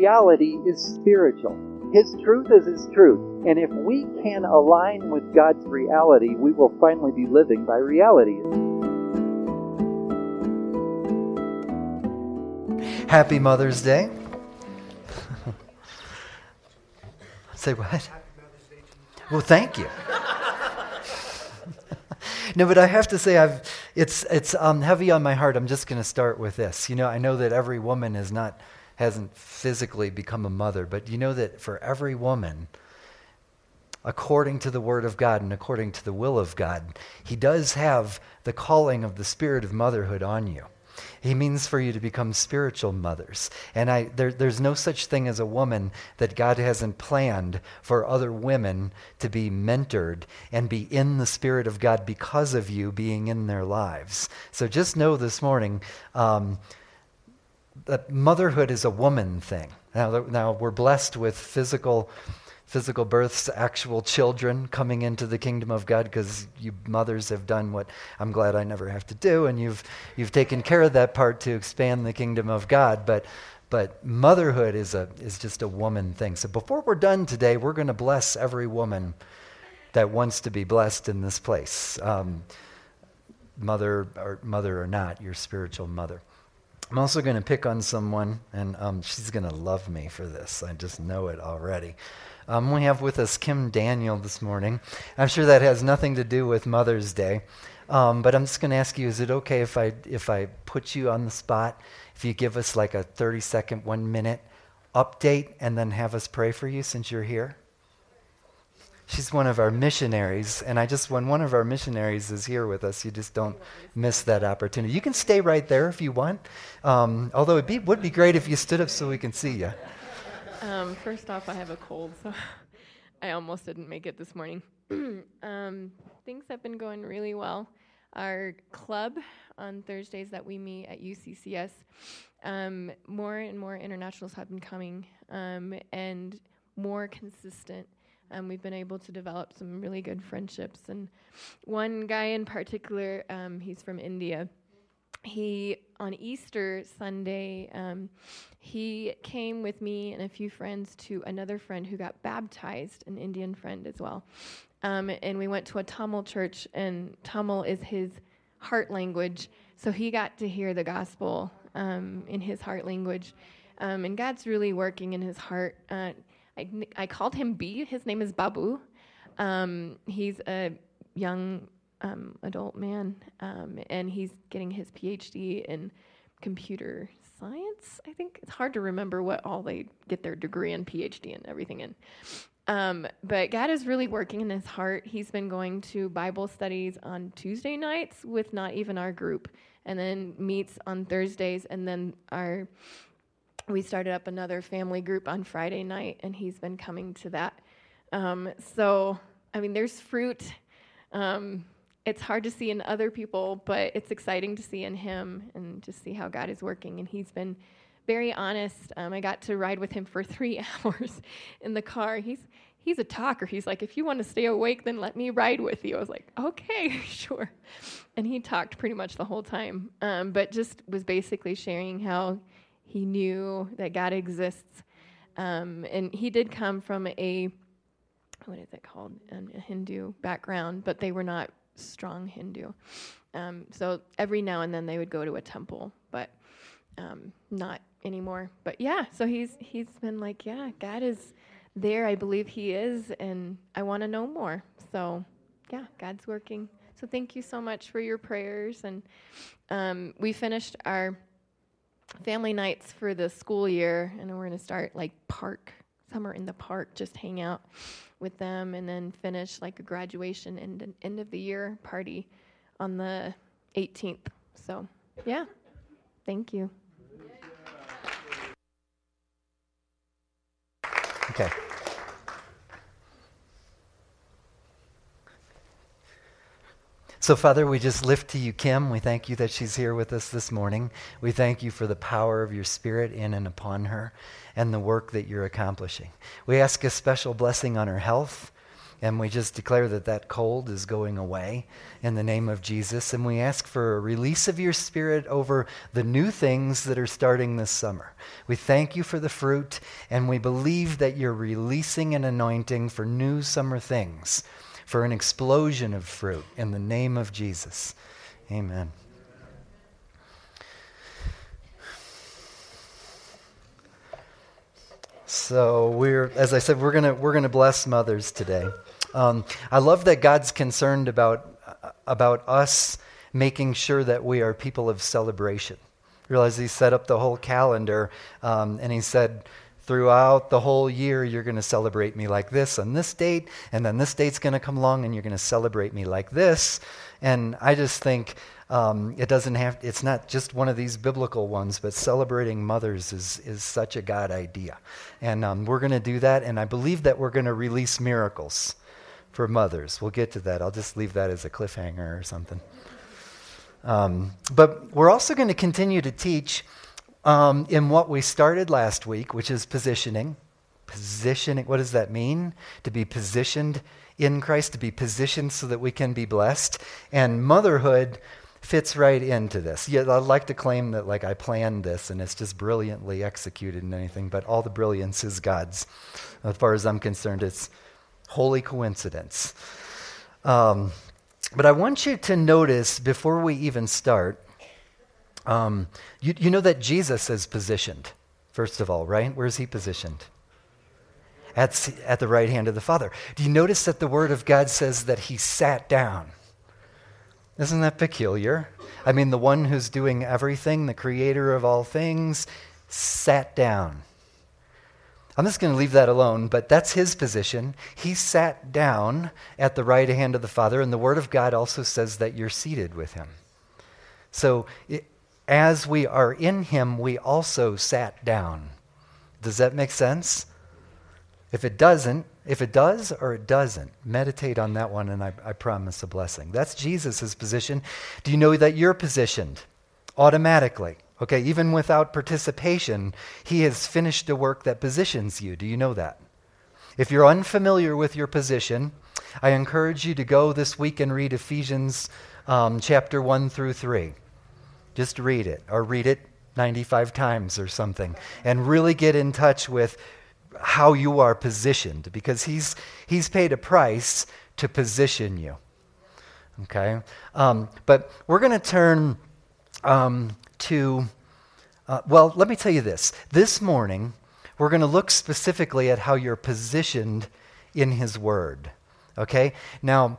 reality is spiritual. His truth is His truth. And if we can align with God's reality, we will finally be living by reality. Happy Mother's Day. Say what? Well, thank you. no, but I have to say, I've, it's, it's um, heavy on my heart. I'm just going to start with this. You know, I know that every woman is not, hasn't physically become a mother, but you know that for every woman, according to the Word of God and according to the will of God, He does have the calling of the Spirit of motherhood on you. He means for you to become spiritual mothers. And I, there, there's no such thing as a woman that God hasn't planned for other women to be mentored and be in the Spirit of God because of you being in their lives. So just know this morning um, that motherhood is a woman thing. Now, now we're blessed with physical physical births, actual children coming into the kingdom of God because you mothers have done what I'm glad I never have to do, and you've, you've taken care of that part to expand the kingdom of God. But, but motherhood is, a, is just a woman thing. So before we're done today, we're going to bless every woman that wants to be blessed in this place. Um, mother or mother or not, your spiritual mother. I'm also going to pick on someone, and um, she's going to love me for this. I just know it already. Um, we have with us Kim Daniel this morning. I'm sure that has nothing to do with Mother's Day, um, but I'm just going to ask you: Is it okay if I if I put you on the spot? If you give us like a 30 second, one minute update, and then have us pray for you since you're here. She's one of our missionaries, and I just when one of our missionaries is here with us, you just don't miss that opportunity. You can stay right there if you want, um, although it be, would be great if you stood up so we can see you. Um, first off, I have a cold, so I almost didn't make it this morning. um, things have been going really well. Our club on Thursdays that we meet at UCCS, um, more and more internationals have been coming um, and more consistent. Um, we've been able to develop some really good friendships. And one guy in particular, um, he's from India he on Easter Sunday, um, he came with me and a few friends to another friend who got baptized, an Indian friend as well. Um, and we went to a Tamil church, and Tamil is his heart language. So he got to hear the gospel um, in his heart language. Um, and God's really working in his heart. Uh, I, called him B. His name is Babu. Um, he's a young um, adult man, um, and he's getting his PhD in computer science. I think it's hard to remember what all they get their degree and PhD and everything in. Um, but God is really working in his heart. He's been going to Bible studies on Tuesday nights with not even our group, and then meets on Thursdays, and then our we started up another family group on Friday night, and he's been coming to that. Um, so, I mean, there's fruit. Um, it's hard to see in other people, but it's exciting to see in him and to see how God is working. And he's been very honest. Um, I got to ride with him for three hours in the car. He's he's a talker. He's like, if you want to stay awake, then let me ride with you. I was like, okay, sure. And he talked pretty much the whole time, um, but just was basically sharing how he knew that God exists. Um, and he did come from a what is it called? Um, a Hindu background, but they were not strong Hindu. Um, so every now and then they would go to a temple, but um, not anymore. But yeah, so he's he's been like, yeah, God is there. I believe He is, and I want to know more. So yeah, God's working. So thank you so much for your prayers. And um, we finished our family nights for the school year, and we're going to start like park summer in the park, just hang out with them, and then finish like a graduation and an end of the year party on the 18th. So, yeah, thank you. Okay. So, Father, we just lift to you Kim. We thank you that she's here with us this morning. We thank you for the power of your Spirit in and upon her and the work that you're accomplishing. We ask a special blessing on her health And we just declare that that cold is going away in the name of Jesus. And we ask for a release of your spirit over the new things that are starting this summer. We thank you for the fruit, and we believe that you're releasing an anointing for new summer things, for an explosion of fruit in the name of Jesus. Amen. So we're, as I said, we're gonna we're gonna bless mothers today. Um, I love that God's concerned about about us making sure that we are people of celebration. Realize He set up the whole calendar, um, and He said, throughout the whole year, you're going to celebrate me like this on this date, and then this date's going to come along, and you're going to celebrate me like this. And I just think um, it doesn't have, it's not just one of these biblical ones, but celebrating mothers is, is such a God idea. And um, we're going to do that, and I believe that we're going to release miracles for mothers. We'll get to that. I'll just leave that as a cliffhanger or something. Um, but we're also going to continue to teach um, in what we started last week, which is positioning. Positioning, what does that mean? To be positioned in Christ, to be positioned so that we can be blessed. And motherhood fits right into this. Yeah, I'd like to claim that like I planned this and it's just brilliantly executed and anything, but all the brilliance is God's. As far as I'm concerned, it's holy coincidence. Um, but I want you to notice before we even start, um, you, you know that Jesus is positioned, first of all, right? Where is he positioned? At, at the right hand of the Father. Do you notice that the Word of God says that he sat down? Isn't that peculiar? I mean, the one who's doing everything, the creator of all things, sat down. I'm just going to leave that alone, but that's his position. He sat down at the right hand of the Father, and the Word of God also says that you're seated with him. So, it, as we are in him, we also sat down. Does that make sense? If it doesn't, if it does or it doesn't, meditate on that one and I, I promise a blessing. That's Jesus' position. Do you know that you're positioned automatically? Okay, even without participation, he has finished a work that positions you. Do you know that? If you're unfamiliar with your position, I encourage you to go this week and read Ephesians um, chapter 1 through 3. Just read it, or read it 95 times or something, and really get in touch with how you are positioned because he's, he's paid a price to position you. Okay? Um, but we're going to turn um, to, uh, well, let me tell you this. This morning, we're going to look specifically at how you're positioned in His Word. Okay? Now,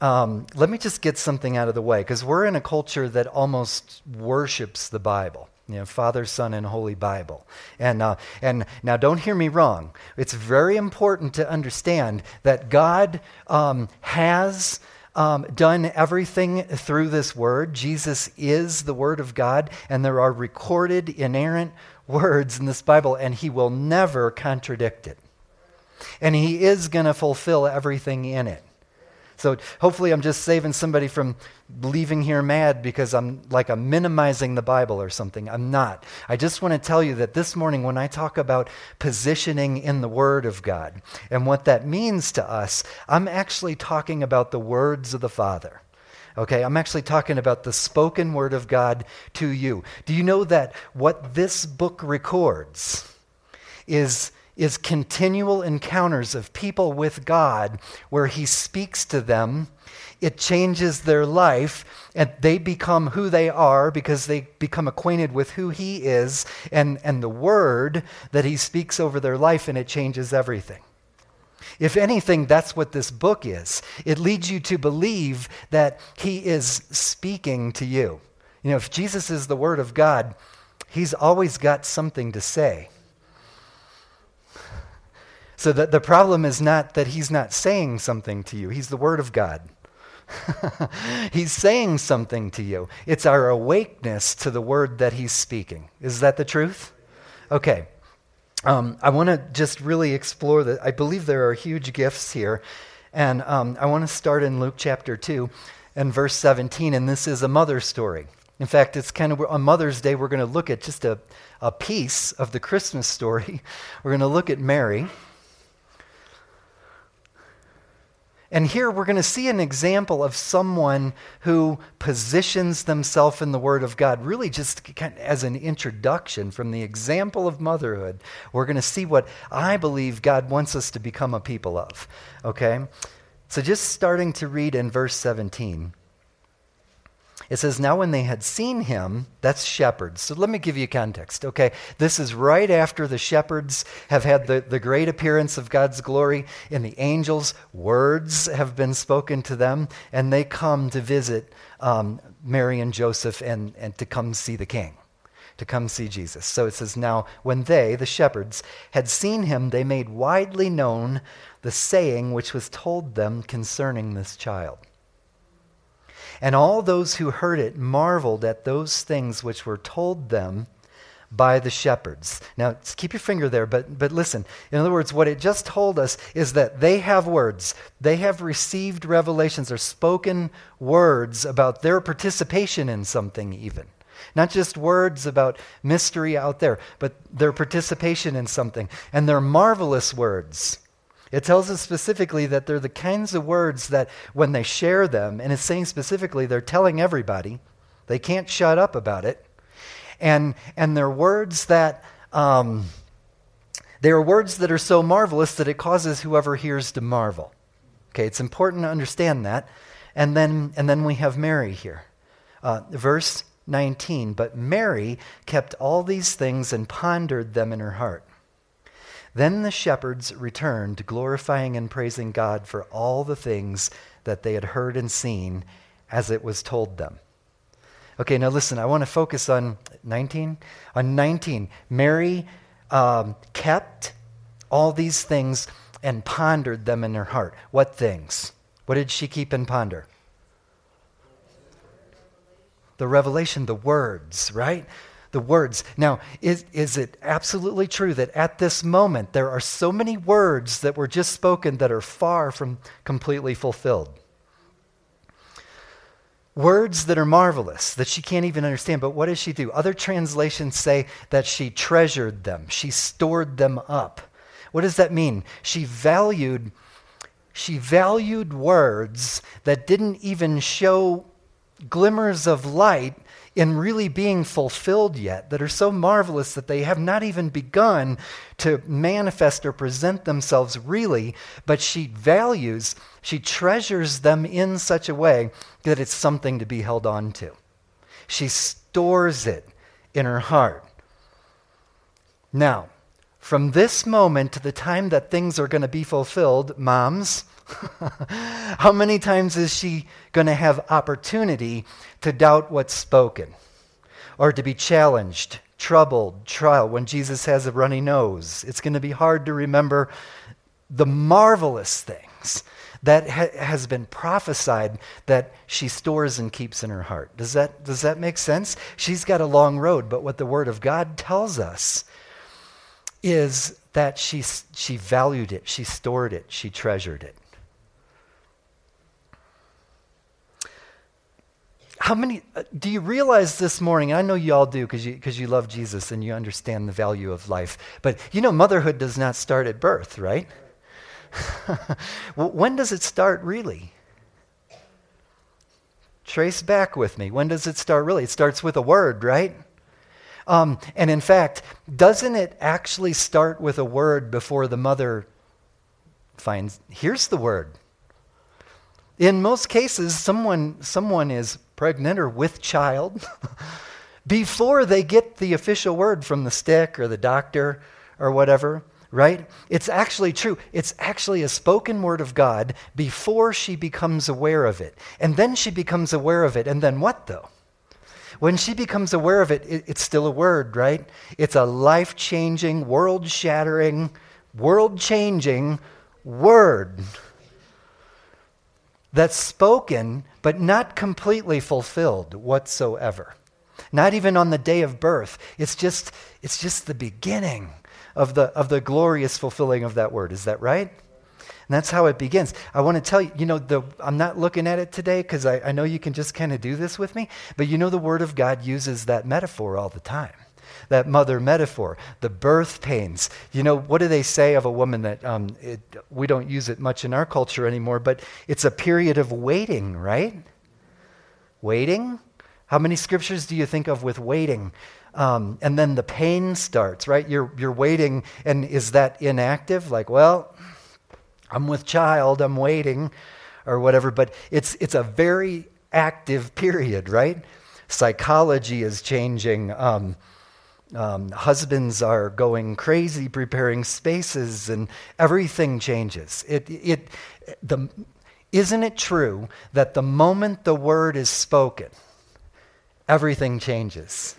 um, let me just get something out of the way because we're in a culture that almost worships the Bible you know, Father, Son, and Holy Bible. And, uh, and now don't hear me wrong. It's very important to understand that God um, has um, done everything through this word. Jesus is the Word of God, and there are recorded, inerrant words in this Bible, and He will never contradict it. And He is going to fulfill everything in it. So hopefully, I'm just saving somebody from leaving here mad because I'm like I'm minimizing the Bible or something. I'm not. I just want to tell you that this morning, when I talk about positioning in the Word of God and what that means to us, I'm actually talking about the words of the Father. Okay, I'm actually talking about the spoken word of God to you. Do you know that what this book records is is continual encounters of people with God where He speaks to them. It changes their life, and they become who they are because they become acquainted with who He is and, and the Word that He speaks over their life, and it changes everything. If anything, that's what this book is. It leads you to believe that He is speaking to you. You know, if Jesus is the Word of God, He's always got something to say. So that the problem is not that he's not saying something to you, he's the Word of God. he's saying something to you. It's our awakeness to the word that he's speaking. Is that the truth? Okay. Um, I want to just really explore that. I believe there are huge gifts here. And um, I want to start in Luke chapter 2 and verse 17. And this is a mother story. In fact, it's kind of on Mother's Day, we're going to look at just a, a piece of the Christmas story. We're going to look at Mary. And here we're going to see an example of someone who positions themselves in the Word of God, really just kind of as an introduction from the example of motherhood. We're going to see what I believe God wants us to become a people of. Okay? So just starting to read in verse 17. It says, Now when they had seen him, that's shepherds. So let me give you context, okay? This is right after the shepherds have had the, the great appearance of God's glory, and the angels' words have been spoken to them, and they come to visit um, Mary and Joseph and, and to come see the king to come see Jesus. So it says, Now, when they, the shepherds, had seen him, they made widely known the saying which was told them concerning this child. And all those who heard it marveled at those things which were told them by the shepherds. Now, keep your finger there, but, but listen. In other words, what it just told us is that they have words. They have received revelations or spoken words about their participation in something, even. Not just words about mystery out there, but their participation in something. And they're marvelous words. It tells us specifically that they're the kinds of words that when they share them, and it's saying specifically they're telling everybody, they can't shut up about it. And, and they're words that, um, they are words that are so marvelous that it causes whoever hears to marvel. Okay, it's important to understand that. And then, and then we have Mary here. Uh, verse 19 But Mary kept all these things and pondered them in her heart. Then the shepherds returned, glorifying and praising God for all the things that they had heard and seen as it was told them. Okay, now listen, I want to focus on 19. On 19, Mary um, kept all these things and pondered them in her heart. What things? What did she keep and ponder? The revelation, the words, right? The words. Now, is, is it absolutely true that at this moment there are so many words that were just spoken that are far from completely fulfilled? Words that are marvelous, that she can't even understand, but what does she do? Other translations say that she treasured them, she stored them up. What does that mean? She valued she valued words that didn't even show glimmers of light in really being fulfilled yet, that are so marvelous that they have not even begun to manifest or present themselves really, but she values, she treasures them in such a way that it's something to be held on to. She stores it in her heart. Now, from this moment to the time that things are going to be fulfilled, moms, How many times is she going to have opportunity to doubt what's spoken or to be challenged, troubled, trial when Jesus has a runny nose? It's going to be hard to remember the marvelous things that ha- has been prophesied that she stores and keeps in her heart. Does that, does that make sense? She's got a long road, but what the Word of God tells us is that she, she valued it, she stored it, she treasured it. How many, uh, do you realize this morning? I know you all do because you, cause you love Jesus and you understand the value of life. But you know, motherhood does not start at birth, right? when does it start really? Trace back with me. When does it start really? It starts with a word, right? Um, and in fact, doesn't it actually start with a word before the mother finds, here's the word? In most cases, someone, someone is pregnant or with child before they get the official word from the stick or the doctor or whatever, right? It's actually true. It's actually a spoken word of God before she becomes aware of it. And then she becomes aware of it. And then what, though? When she becomes aware of it, it it's still a word, right? It's a life changing, world shattering, world changing word that's spoken but not completely fulfilled whatsoever. Not even on the day of birth. It's just, it's just the beginning of the, of the glorious fulfilling of that word. Is that right? And that's how it begins. I want to tell you, you know, the, I'm not looking at it today because I, I know you can just kind of do this with me, but you know, the Word of God uses that metaphor all the time. That mother metaphor, the birth pains. You know, what do they say of a woman that um, it, we don't use it much in our culture anymore, but it's a period of waiting, right? Waiting? How many scriptures do you think of with waiting? Um, and then the pain starts, right? You're, you're waiting, and is that inactive? Like, well, I'm with child, I'm waiting, or whatever, but it's, it's a very active period, right? Psychology is changing. Um, um, husbands are going crazy preparing spaces, and everything changes. It, it, the, isn't it true that the moment the word is spoken, everything changes?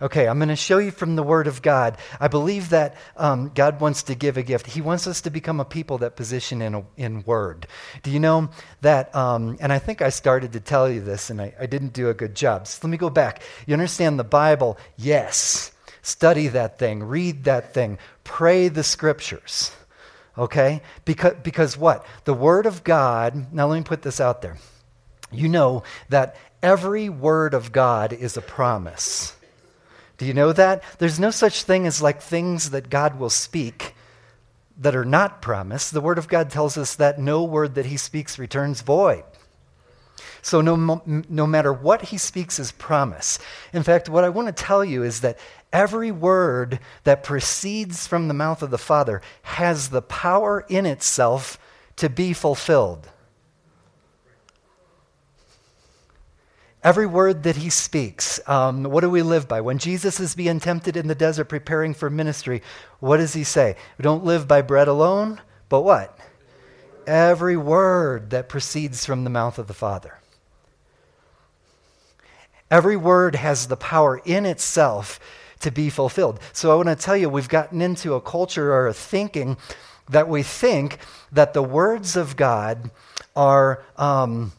Okay, I'm going to show you from the Word of God. I believe that um, God wants to give a gift. He wants us to become a people that position in, a, in Word. Do you know that? Um, and I think I started to tell you this, and I, I didn't do a good job. So let me go back. You understand the Bible? Yes. Study that thing, read that thing, pray the Scriptures. Okay? Because, because what? The Word of God, now let me put this out there. You know that every Word of God is a promise. Do you know that? There's no such thing as like things that God will speak that are not promised. The Word of God tells us that no word that He speaks returns void. So, no, no matter what He speaks is promise. In fact, what I want to tell you is that every word that proceeds from the mouth of the Father has the power in itself to be fulfilled. Every word that he speaks, um, what do we live by? When Jesus is being tempted in the desert preparing for ministry, what does he say? We don't live by bread alone, but what? Every word that proceeds from the mouth of the Father. Every word has the power in itself to be fulfilled. So I want to tell you, we've gotten into a culture or a thinking that we think that the words of God are. Um,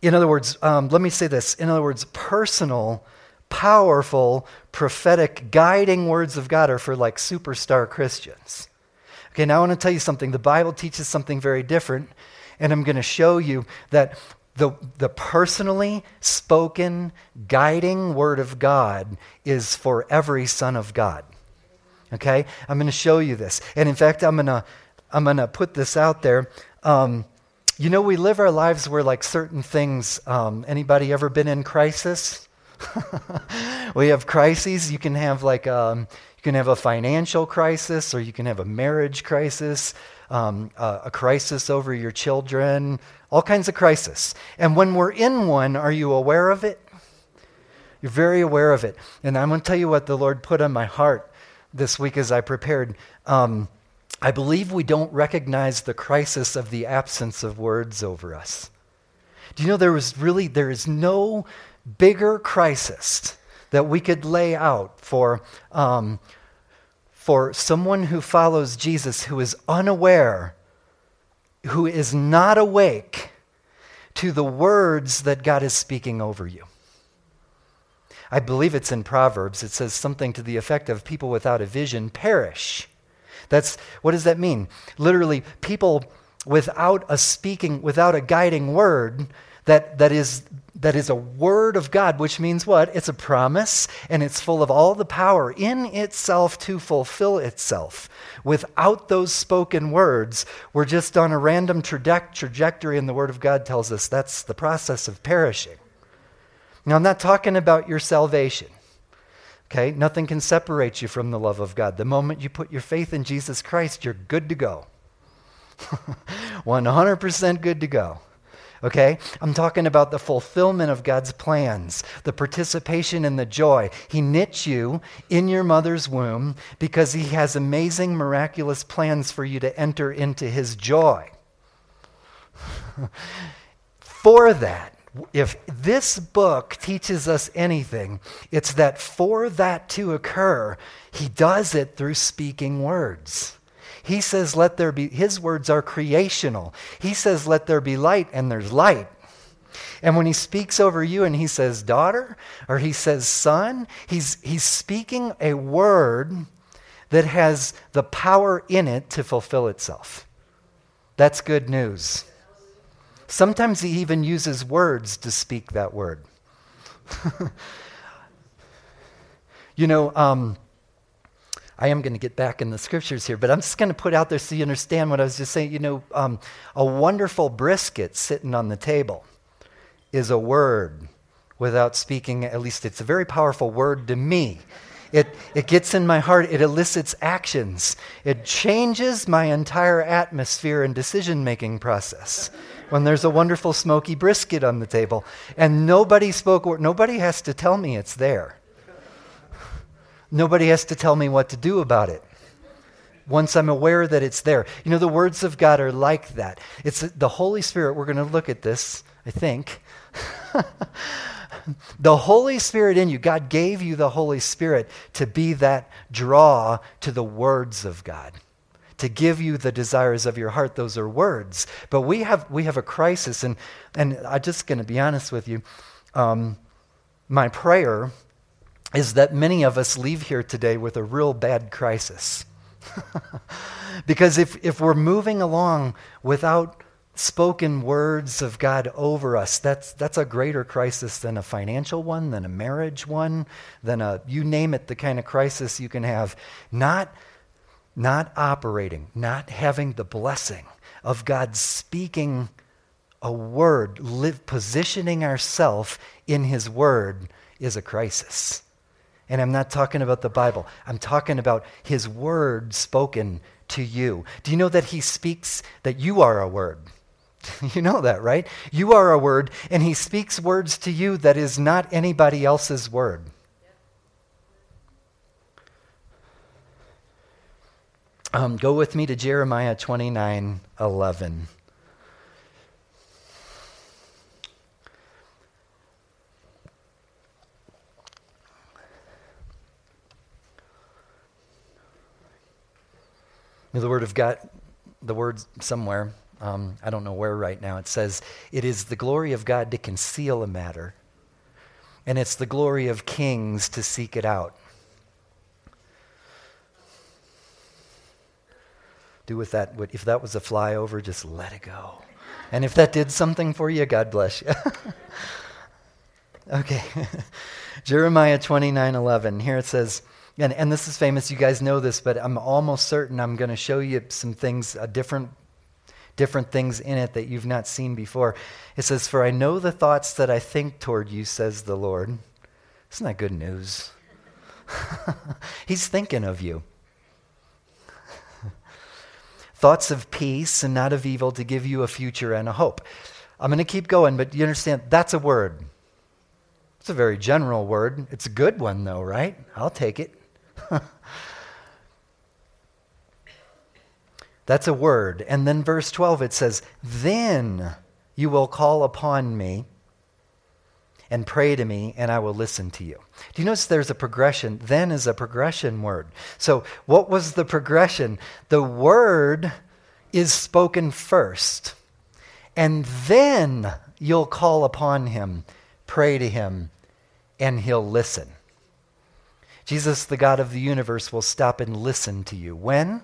in other words, um, let me say this. In other words, personal, powerful, prophetic, guiding words of God are for like superstar Christians. Okay, now I want to tell you something. The Bible teaches something very different, and I'm going to show you that the, the personally spoken, guiding word of God is for every son of God. Okay? I'm going to show you this. And in fact, I'm going to I'm going to put this out there. Um, you know, we live our lives where, like, certain things. Um, anybody ever been in crisis? we have crises. You can have like um, you can have a financial crisis, or you can have a marriage crisis, um, a crisis over your children, all kinds of crisis. And when we're in one, are you aware of it? You're very aware of it. And I'm going to tell you what the Lord put on my heart this week as I prepared. Um, I believe we don't recognize the crisis of the absence of words over us. Do you know there was really, there is no bigger crisis that we could lay out for, um, for someone who follows Jesus who is unaware, who is not awake to the words that God is speaking over you. I believe it's in Proverbs. It says something to the effect of people without a vision perish. That's what does that mean? Literally, people without a speaking, without a guiding word that, that is that is a word of God, which means what? It's a promise and it's full of all the power in itself to fulfill itself. Without those spoken words, we're just on a random trajectory, and the Word of God tells us that's the process of perishing. Now, I'm not talking about your salvation. Okay? Nothing can separate you from the love of God. The moment you put your faith in Jesus Christ, you're good to go. 100% good to go. Okay? I'm talking about the fulfillment of God's plans, the participation in the joy. He knit you in your mother's womb because He has amazing, miraculous plans for you to enter into His joy. for that, if this book teaches us anything, it's that for that to occur, he does it through speaking words. He says, Let there be, his words are creational. He says, Let there be light, and there's light. And when he speaks over you and he says, Daughter, or he says, Son, he's, he's speaking a word that has the power in it to fulfill itself. That's good news. Sometimes he even uses words to speak that word. You know, um, I am going to get back in the scriptures here, but I'm just going to put out there so you understand what I was just saying. You know, um, a wonderful brisket sitting on the table is a word without speaking. At least it's a very powerful word to me. It, it gets in my heart, it elicits actions, it changes my entire atmosphere and decision making process. When there's a wonderful smoky brisket on the table, and nobody spoke, nobody has to tell me it's there. Nobody has to tell me what to do about it. Once I'm aware that it's there. You know, the words of God are like that. It's the Holy Spirit. We're going to look at this, I think. the Holy Spirit in you, God gave you the Holy Spirit to be that draw to the words of God. To give you the desires of your heart, those are words. But we have we have a crisis, and and I'm just going to be honest with you. Um, my prayer is that many of us leave here today with a real bad crisis. because if, if we're moving along without spoken words of God over us, that's, that's a greater crisis than a financial one, than a marriage one, than a, you name it, the kind of crisis you can have. Not, not operating, not having the blessing of God speaking a word, live, positioning ourselves in His word is a crisis. And I'm not talking about the Bible, I'm talking about His word spoken to you. Do you know that He speaks, that you are a word? you know that, right? You are a word, and He speaks words to you that is not anybody else's word. Um, go with me to Jeremiah 29 11. The Word of God, the word somewhere, um, I don't know where right now, it says, It is the glory of God to conceal a matter, and it's the glory of kings to seek it out. Do with that, if that was a flyover, just let it go. And if that did something for you, God bless you. okay. Jeremiah 29 11. Here it says, and, and this is famous, you guys know this, but I'm almost certain I'm going to show you some things, uh, different, different things in it that you've not seen before. It says, For I know the thoughts that I think toward you, says the Lord. Isn't that good news? He's thinking of you. thoughts of peace and not of evil to give you a future and a hope. I'm going to keep going, but you understand that's a word. It's a very general word. It's a good one, though, right? I'll take it. That's a word. And then verse 12 it says, Then you will call upon me and pray to me, and I will listen to you. Do you notice there's a progression? Then is a progression word. So, what was the progression? The word is spoken first, and then you'll call upon him, pray to him, and he'll listen. Jesus, the God of the universe, will stop and listen to you. When?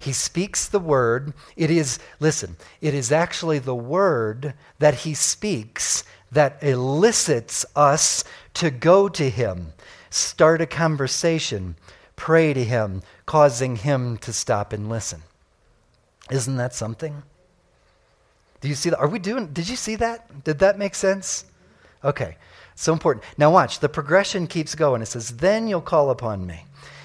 He speaks the word. It is, listen, it is actually the word that he speaks that elicits us to go to him, start a conversation, pray to him, causing him to stop and listen. Isn't that something? Do you see that? Are we doing, did you see that? Did that make sense? Okay. So important. Now, watch. The progression keeps going. It says, Then you'll call upon me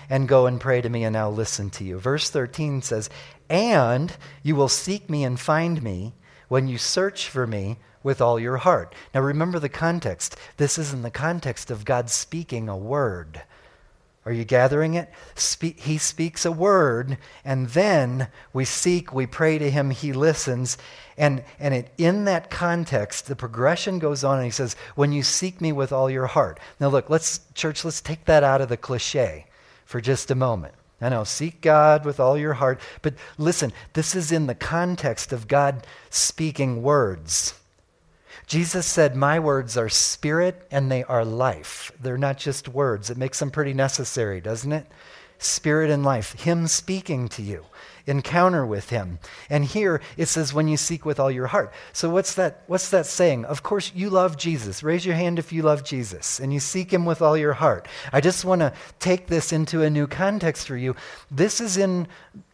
and go and pray to me, and I'll listen to you. Verse 13 says, And you will seek me and find me when you search for me with all your heart. Now, remember the context. This is in the context of God speaking a word. Are you gathering it? Spe- he speaks a word, and then we seek, we pray to him, he listens. And, and it, in that context, the progression goes on, and he says, When you seek me with all your heart. Now, look, let's, church, let's take that out of the cliche for just a moment. I know, seek God with all your heart. But listen, this is in the context of God speaking words. Jesus said, My words are spirit and they are life. They're not just words. It makes them pretty necessary, doesn't it? spirit and life, Him speaking to you, encounter with Him. And here it says, when you seek with all your heart. So what's that, what's that saying? Of course, you love Jesus. Raise your hand if you love Jesus and you seek Him with all your heart. I just want to take this into a new context for you. This is in,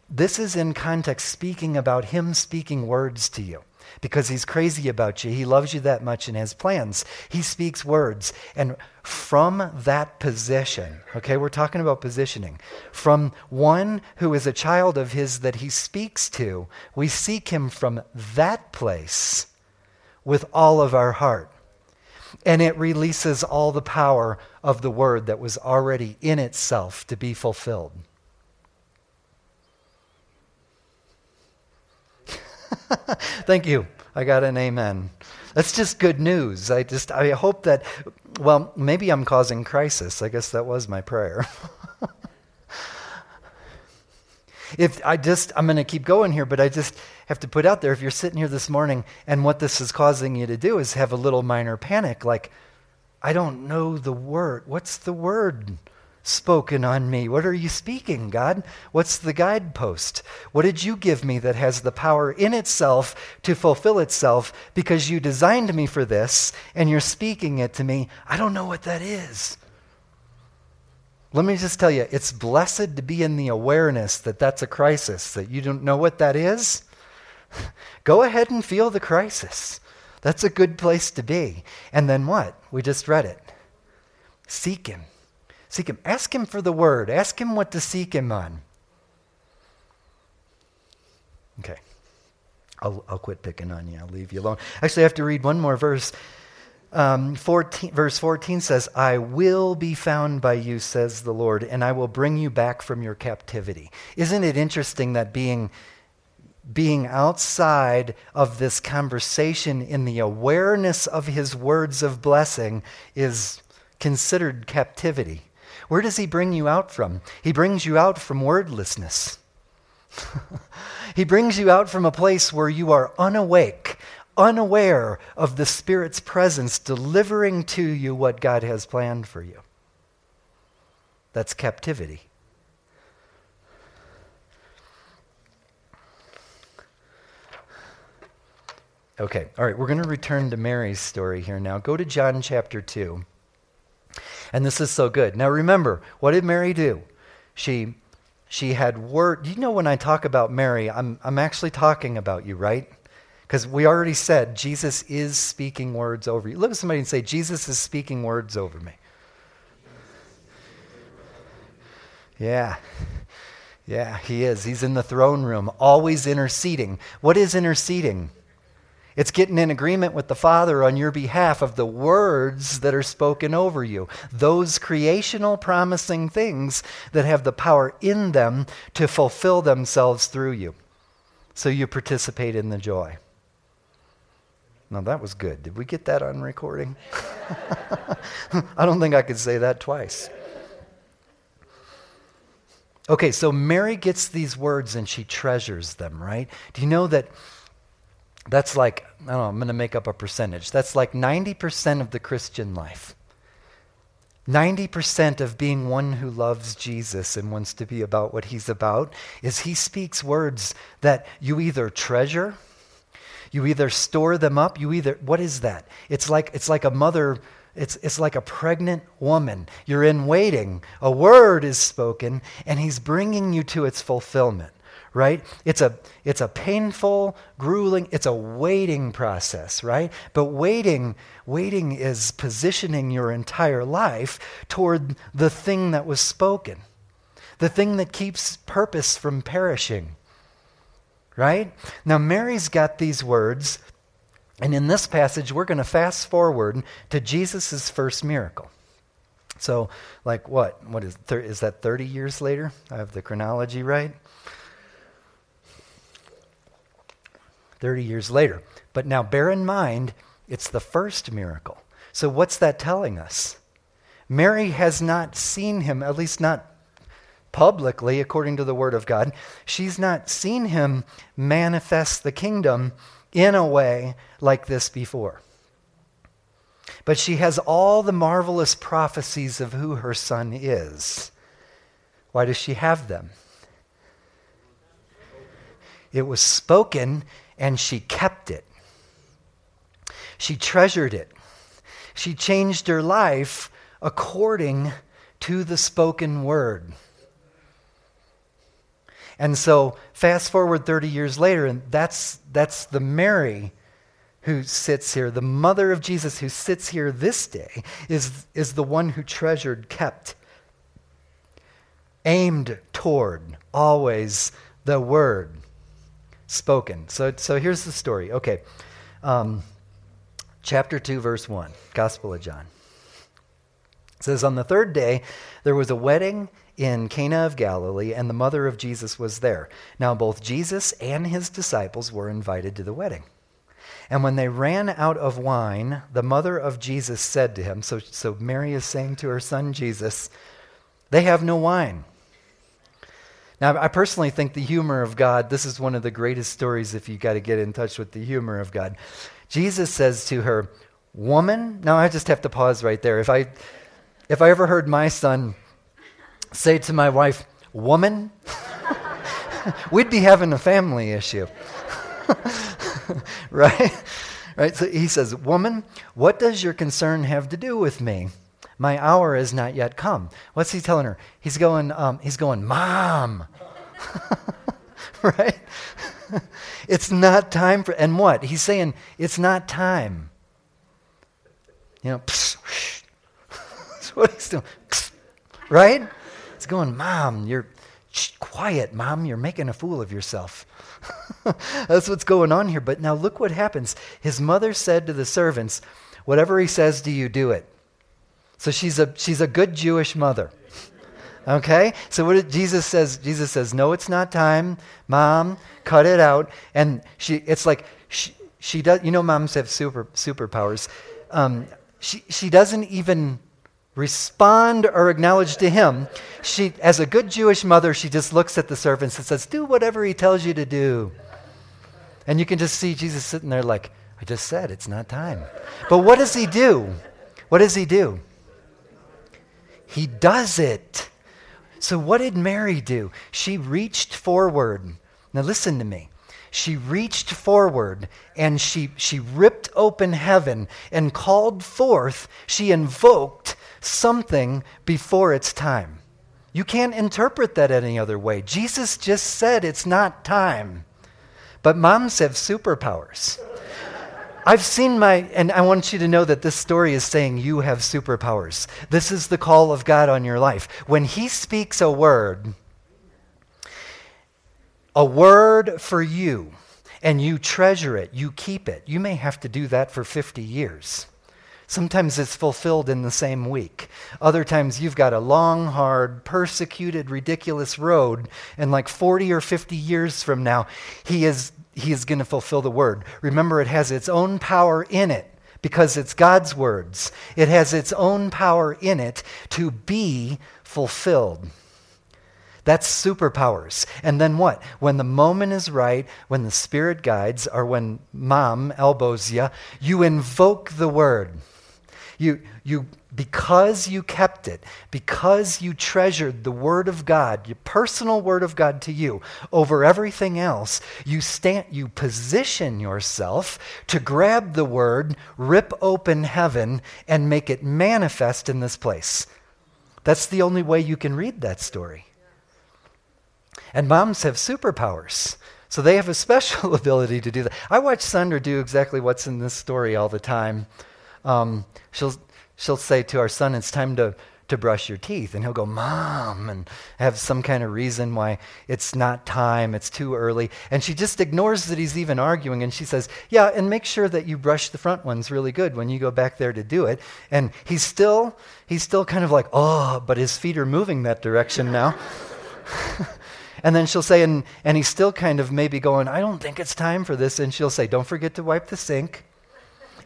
this is in context speaking about Him speaking words to you because he's crazy about you. He loves you that much and has plans. He speaks words. And from that position, okay, we're talking about positioning, from one who is a child of his that he speaks to, we seek him from that place with all of our heart. And it releases all the power of the word that was already in itself to be fulfilled. Thank you. I got an amen. That's just good news. I just I hope that well, maybe I'm causing crisis. I guess that was my prayer. if I just I'm going to keep going here, but I just have to put out there if you're sitting here this morning and what this is causing you to do is have a little minor panic like I don't know the word. What's the word? Spoken on me? What are you speaking, God? What's the guidepost? What did you give me that has the power in itself to fulfill itself because you designed me for this and you're speaking it to me? I don't know what that is. Let me just tell you, it's blessed to be in the awareness that that's a crisis, that you don't know what that is. Go ahead and feel the crisis. That's a good place to be. And then what? We just read it. Seek Him Seek Him. Ask Him for the word. Ask Him what to seek Him on. Okay. I'll, I'll quit picking on you. I'll leave you alone. Actually, I have to read one more verse. Um, 14, verse 14 says, I will be found by you, says the Lord, and I will bring you back from your captivity. Isn't it interesting that being, being outside of this conversation in the awareness of his words of blessing is considered captivity? Where does he bring you out from? He brings you out from wordlessness. he brings you out from a place where you are unawake, unaware of the Spirit's presence delivering to you what God has planned for you. That's captivity. Okay, all right, we're going to return to Mary's story here now. Go to John chapter 2. And this is so good. Now remember, what did Mary do? She she had word. You know when I talk about Mary, I'm I'm actually talking about you, right? Because we already said Jesus is speaking words over you. Look at somebody and say, Jesus is speaking words over me. Yeah. Yeah, he is. He's in the throne room, always interceding. What is interceding? It's getting in agreement with the Father on your behalf of the words that are spoken over you. Those creational promising things that have the power in them to fulfill themselves through you. So you participate in the joy. Now that was good. Did we get that on recording? I don't think I could say that twice. Okay, so Mary gets these words and she treasures them, right? Do you know that? That's like, I don't know, I'm going to make up a percentage. That's like 90% of the Christian life. 90% of being one who loves Jesus and wants to be about what he's about is he speaks words that you either treasure, you either store them up, you either, what is that? It's like, it's like a mother, it's, it's like a pregnant woman. You're in waiting. A word is spoken, and he's bringing you to its fulfillment right? It's a, it's a painful, grueling, it's a waiting process, right? But waiting, waiting is positioning your entire life toward the thing that was spoken, the thing that keeps purpose from perishing, right? Now, Mary's got these words, and in this passage, we're going to fast forward to Jesus' first miracle. So, like what? What is, is that 30 years later? I have the chronology right? 30 years later. But now bear in mind, it's the first miracle. So what's that telling us? Mary has not seen him, at least not publicly, according to the Word of God. She's not seen him manifest the kingdom in a way like this before. But she has all the marvelous prophecies of who her son is. Why does she have them? It was spoken and she kept it. She treasured it. She changed her life according to the spoken word. And so, fast forward 30 years later, and that's, that's the Mary who sits here, the mother of Jesus who sits here this day, is, is the one who treasured, kept, aimed toward always the word spoken. So, so here's the story. Okay. Um, chapter 2, verse 1, Gospel of John. It says, On the third day, there was a wedding in Cana of Galilee, and the mother of Jesus was there. Now, both Jesus and his disciples were invited to the wedding. And when they ran out of wine, the mother of Jesus said to him, so, so Mary is saying to her son Jesus, They have no wine. Now, I personally think the humor of God, this is one of the greatest stories if you got to get in touch with the humor of God. Jesus says to her, Woman, now I just have to pause right there. If I, if I ever heard my son say to my wife, Woman, we'd be having a family issue. right? Right? So he says, Woman, what does your concern have to do with me? My hour is not yet come. What's he telling her? He's going, um, he's going, Mom. right? it's not time for, and what? He's saying, it's not time. You know, psh, that's what he's doing. Psh, right? It's going, Mom, you're shh, quiet, Mom, you're making a fool of yourself. that's what's going on here. But now look what happens. His mother said to the servants, Whatever he says, do you do it? So she's a, she's a good Jewish mother. Okay? So what did, Jesus says, Jesus says, no, it's not time. Mom, cut it out. And she, it's like, she, she does, you know, moms have super, superpowers. Um, she, she doesn't even respond or acknowledge to him. She, as a good Jewish mother, she just looks at the servants and says, do whatever he tells you to do. And you can just see Jesus sitting there like, I just said, it's not time. But what does he do? What does he do? He does it. So, what did Mary do? She reached forward. Now, listen to me. She reached forward and she, she ripped open heaven and called forth, she invoked something before its time. You can't interpret that any other way. Jesus just said it's not time. But moms have superpowers. I've seen my, and I want you to know that this story is saying you have superpowers. This is the call of God on your life. When He speaks a word, a word for you, and you treasure it, you keep it, you may have to do that for 50 years. Sometimes it's fulfilled in the same week. Other times you've got a long, hard, persecuted, ridiculous road, and like 40 or 50 years from now, He is he is going to fulfill the word. Remember, it has its own power in it because it's God's words. It has its own power in it to be fulfilled. That's superpowers. And then what? When the moment is right, when the Spirit guides, or when mom elbows you, you invoke the word. You, you because you kept it, because you treasured the Word of God, your personal Word of God to you, over everything else, you, stand, you position yourself to grab the Word, rip open heaven, and make it manifest in this place. That's the only way you can read that story. And moms have superpowers. So they have a special ability to do that. I watch Sandra do exactly what's in this story all the time. Um, she'll she'll say to our son, It's time to, to brush your teeth. And he'll go, Mom, and have some kind of reason why it's not time, it's too early. And she just ignores that he's even arguing. And she says, Yeah, and make sure that you brush the front ones really good when you go back there to do it. And he's still, he's still kind of like, Oh, but his feet are moving that direction now. and then she'll say, and, and he's still kind of maybe going, I don't think it's time for this. And she'll say, Don't forget to wipe the sink.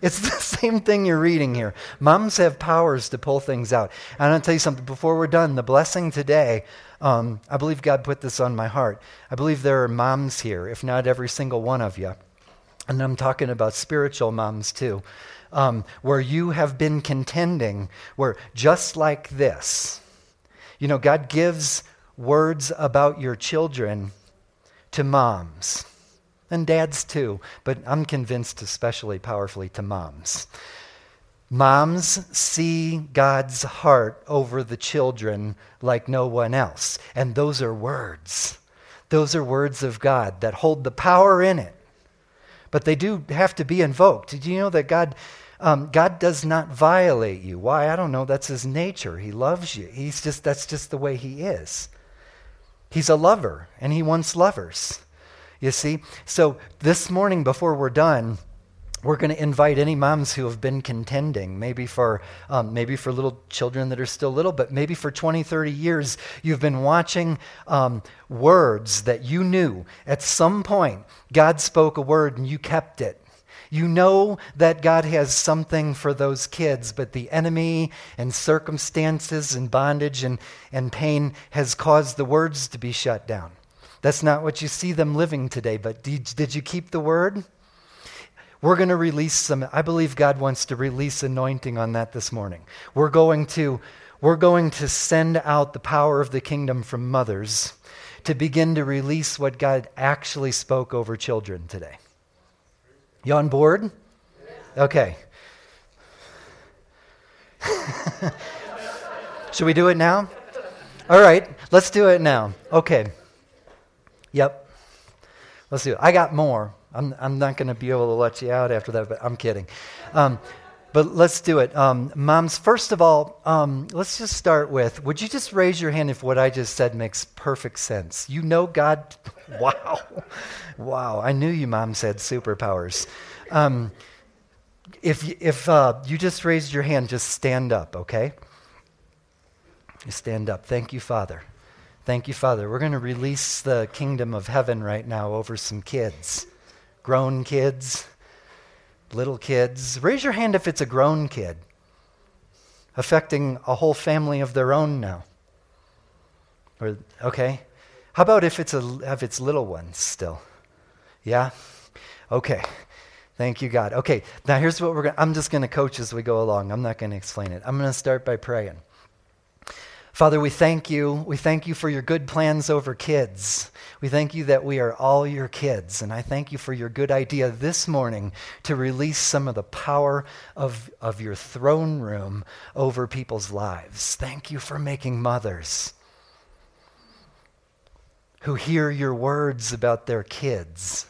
It's the same thing you're reading here. Moms have powers to pull things out. And I'll tell you something before we're done. The blessing today, um, I believe God put this on my heart. I believe there are moms here, if not every single one of you. And I'm talking about spiritual moms too, um, where you have been contending, where just like this, you know, God gives words about your children to moms and dads too, but I'm convinced especially powerfully to moms. Moms see God's heart over the children like no one else. And those are words. Those are words of God that hold the power in it. But they do have to be invoked. Did you know that God, um, God does not violate you? Why? I don't know. That's his nature. He loves you. He's just, that's just the way he is. He's a lover, and he wants lovers. You see? So this morning, before we're done, we're going to invite any moms who have been contending maybe for um, maybe for little children that are still little but maybe for 20 30 years you've been watching um, words that you knew at some point god spoke a word and you kept it you know that God has something for those kids, but the enemy and circumstances and bondage and, and pain has caused the words to be shut down. That's not what you see them living today, but did, did you keep the word? We're going to release some, I believe God wants to release anointing on that this morning. We're going to, we're going to send out the power of the kingdom from mothers to begin to release what God actually spoke over children today. You on board? Okay. Should we do it now? All right, let's do it now. Okay. Yep. Let's do it. I got more. I'm, I'm not going to be able to let you out after that, but I'm kidding. Um, but let's do it. Um, moms, first of all, um, let's just start with would you just raise your hand if what I just said makes perfect sense? You know God. Wow. wow. I knew you, mom said superpowers. Um, if if uh, you just raised your hand, just stand up, okay? Stand up. Thank you, Father. Thank you, Father. We're going to release the kingdom of heaven right now over some kids grown kids, little kids. Raise your hand if it's a grown kid affecting a whole family of their own now. Or okay. How about if it's a if it's little ones still? Yeah? Okay. Thank you, God. Okay, now here's what we're going to, I'm just going to coach as we go along. I'm not going to explain it. I'm going to start by praying. Father, we thank you. We thank you for your good plans over kids. We thank you that we are all your kids. And I thank you for your good idea this morning to release some of the power of, of your throne room over people's lives. Thank you for making mothers who hear your words about their kids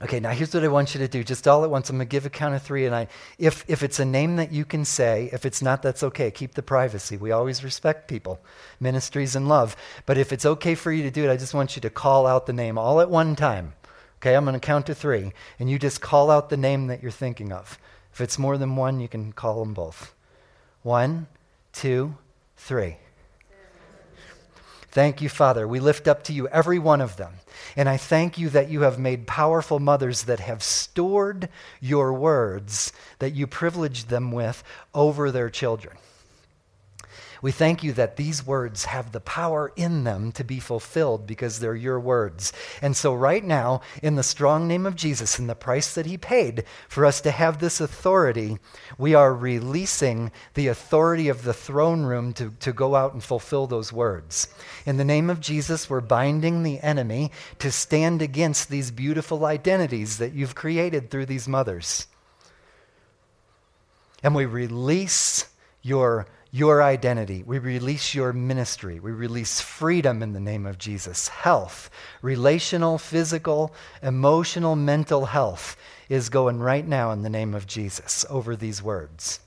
Okay, now here's what I want you to do. Just all at once. I'm going to give a count of three. And I, if, if it's a name that you can say, if it's not, that's okay. Keep the privacy. We always respect people, ministries, and love. But if it's okay for you to do it, I just want you to call out the name all at one time. Okay, I'm going to count to three. And you just call out the name that you're thinking of. If it's more than one, you can call them both. One, two, three. Thank you, Father. We lift up to you every one of them. And I thank you that you have made powerful mothers that have stored your words that you privileged them with over their children. We thank you that these words have the power in them to be fulfilled because they're your words. And so, right now, in the strong name of Jesus and the price that he paid for us to have this authority, we are releasing the authority of the throne room to, to go out and fulfill those words. In the name of Jesus, we're binding the enemy to stand against these beautiful identities that you've created through these mothers. And we release your your identity. We release your ministry. We release freedom in the name of Jesus. Health, relational, physical, emotional, mental health is going right now in the name of Jesus over these words.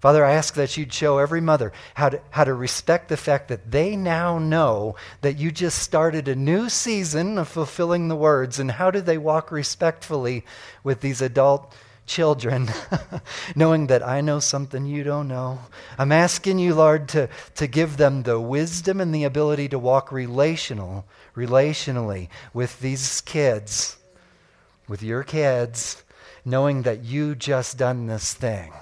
Father, I ask that you'd show every mother how to, how to respect the fact that they now know that you just started a new season of fulfilling the words, and how do they walk respectfully with these adult children, knowing that I know something you don't know. I'm asking you, Lord, to, to give them the wisdom and the ability to walk relational, relationally with these kids, with your kids, knowing that you just done this thing.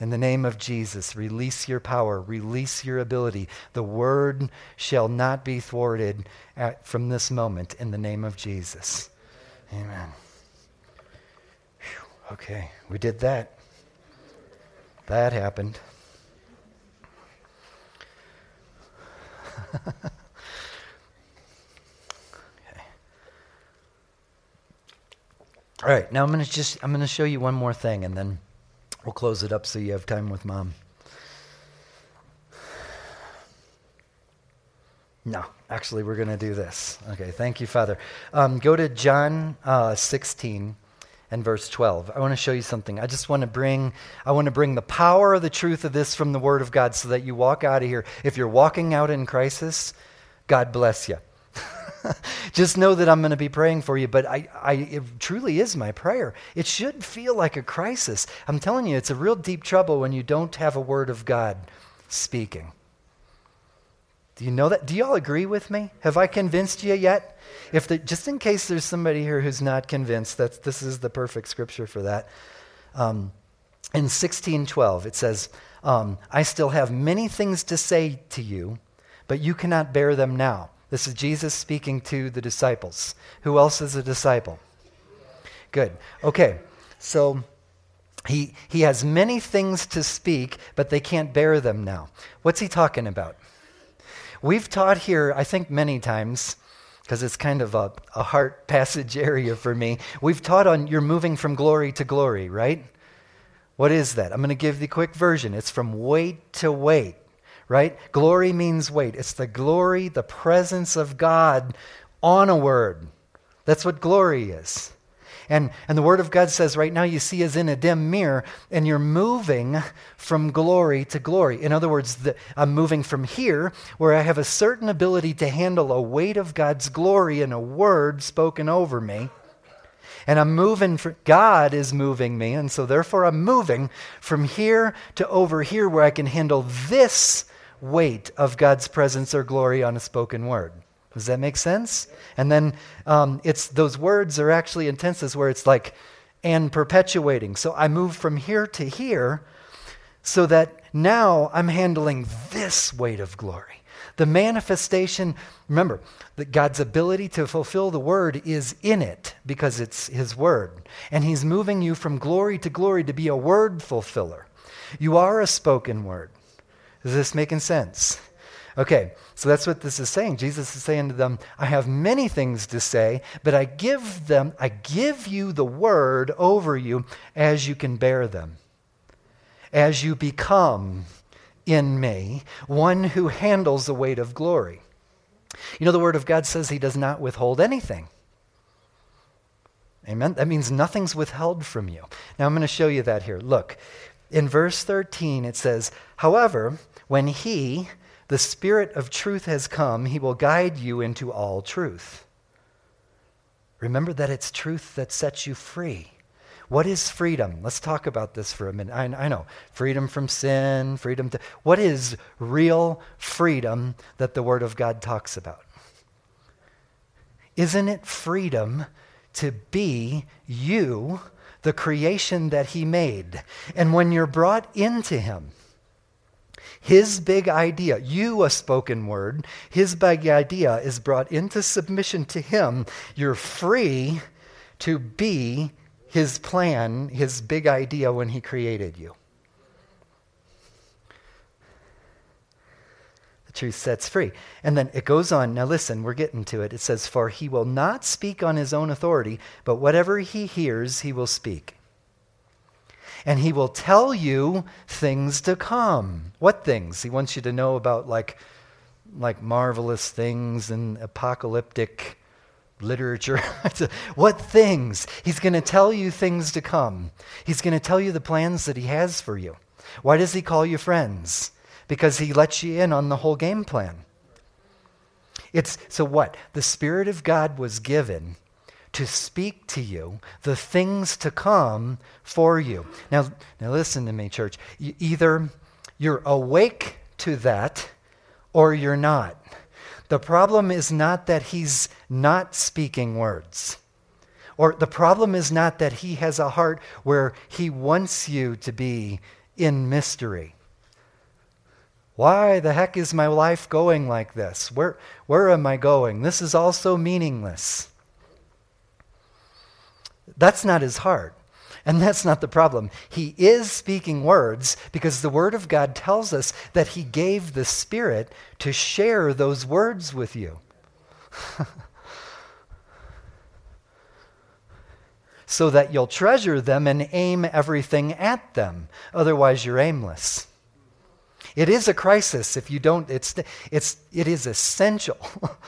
In the name of Jesus, release your power, release your ability. The word shall not be thwarted at, from this moment in the name of Jesus. Amen. Okay, we did that. That happened. All right, now I'm going to just I'm going to show you one more thing and then we'll close it up so you have time with mom. No, actually, we're going to do this. Okay, thank you, Father. Um, go to John uh, 16 and verse 12. I want to show you something. I just want to bring I want to bring the power of the truth of this from the Word of God so that you walk out of here. If you're walking out in crisis, God bless you. just know that I'm going to be praying for you, but I, I, it truly is my prayer. It should feel like a crisis. I'm telling you, it's a real deep trouble when you don't have a word of God speaking. Do you know that? Do you all agree with me? Have I convinced you yet? If the, just in case there's somebody here who's not convinced, that this is the perfect scripture for that. Um, in 1612, it says, um, I still have many things to say to you, but you cannot bear them now. This is Jesus speaking to the disciples. Who else is a disciple? Good. Okay. So he, he has many things to speak, but they can't bear them now. What's he talking about? We've taught here, I think, many times, because it's kind of a, a heart passage area for me. We've taught on you're moving from glory to glory, right? What is that? I'm going to give the quick version. It's from weight to weight, right? Glory means weight. It's the glory, the presence of God on a word. That's what glory is. And, and the Word of God says right now you see as in a dim mirror, and you're moving from glory to glory. In other words, the, I'm moving from here, where I have a certain ability to handle a weight of God's glory in a word spoken over me. And I'm moving, for, God is moving me, and so therefore I'm moving from here to over here where I can handle this weight of God's presence or glory on a spoken word. Does that make sense? And then um, it's those words are actually in tenses where it's like and perpetuating. So I move from here to here so that now I'm handling this weight of glory. The manifestation, remember, that God's ability to fulfill the word is in it because it's his word. And he's moving you from glory to glory to be a word fulfiller. You are a spoken word. Is this making sense? Okay, so that's what this is saying. Jesus is saying to them, I have many things to say, but I give them, I give you the word over you as you can bear them. As you become in me one who handles the weight of glory. You know, the word of God says he does not withhold anything. Amen. That means nothing's withheld from you. Now I'm going to show you that here. Look, in verse 13 it says, However, when he, the Spirit of truth has come, he will guide you into all truth. Remember that it's truth that sets you free. What is freedom? Let's talk about this for a minute. I, I, know freedom from sin, freedom to. What is real freedom that the Word of God talks about? Isn't it freedom to be you, the creation that He made? And when you're brought into Him, his big idea, you a spoken word, his big idea is brought into submission to him. You're free to be his plan, his big idea when he created you. The truth sets free. And then it goes on. Now listen, we're getting to it. It says, For he will not speak on his own authority, but whatever he hears, he will speak and he will tell you things to come. What things? He wants you to know about like like marvelous things and apocalyptic literature. what things? He's going to tell you things to come. He's going to tell you the plans that he has for you. Why does he call you friends? Because he lets you in on the whole game plan. It's so what? The Spirit of God was given to speak to you the things to come for you. Now, now listen to me, church. either you're awake to that or you're not. The problem is not that he's not speaking words. Or the problem is not that he has a heart where he wants you to be in mystery. Why the heck is my life going like this? Where, where am I going? This is all so meaningless. That's not his heart. And that's not the problem. He is speaking words because the Word of God tells us that He gave the Spirit to share those words with you. so that you'll treasure them and aim everything at them. Otherwise, you're aimless. It is a crisis if you don't, it's, it's, it is essential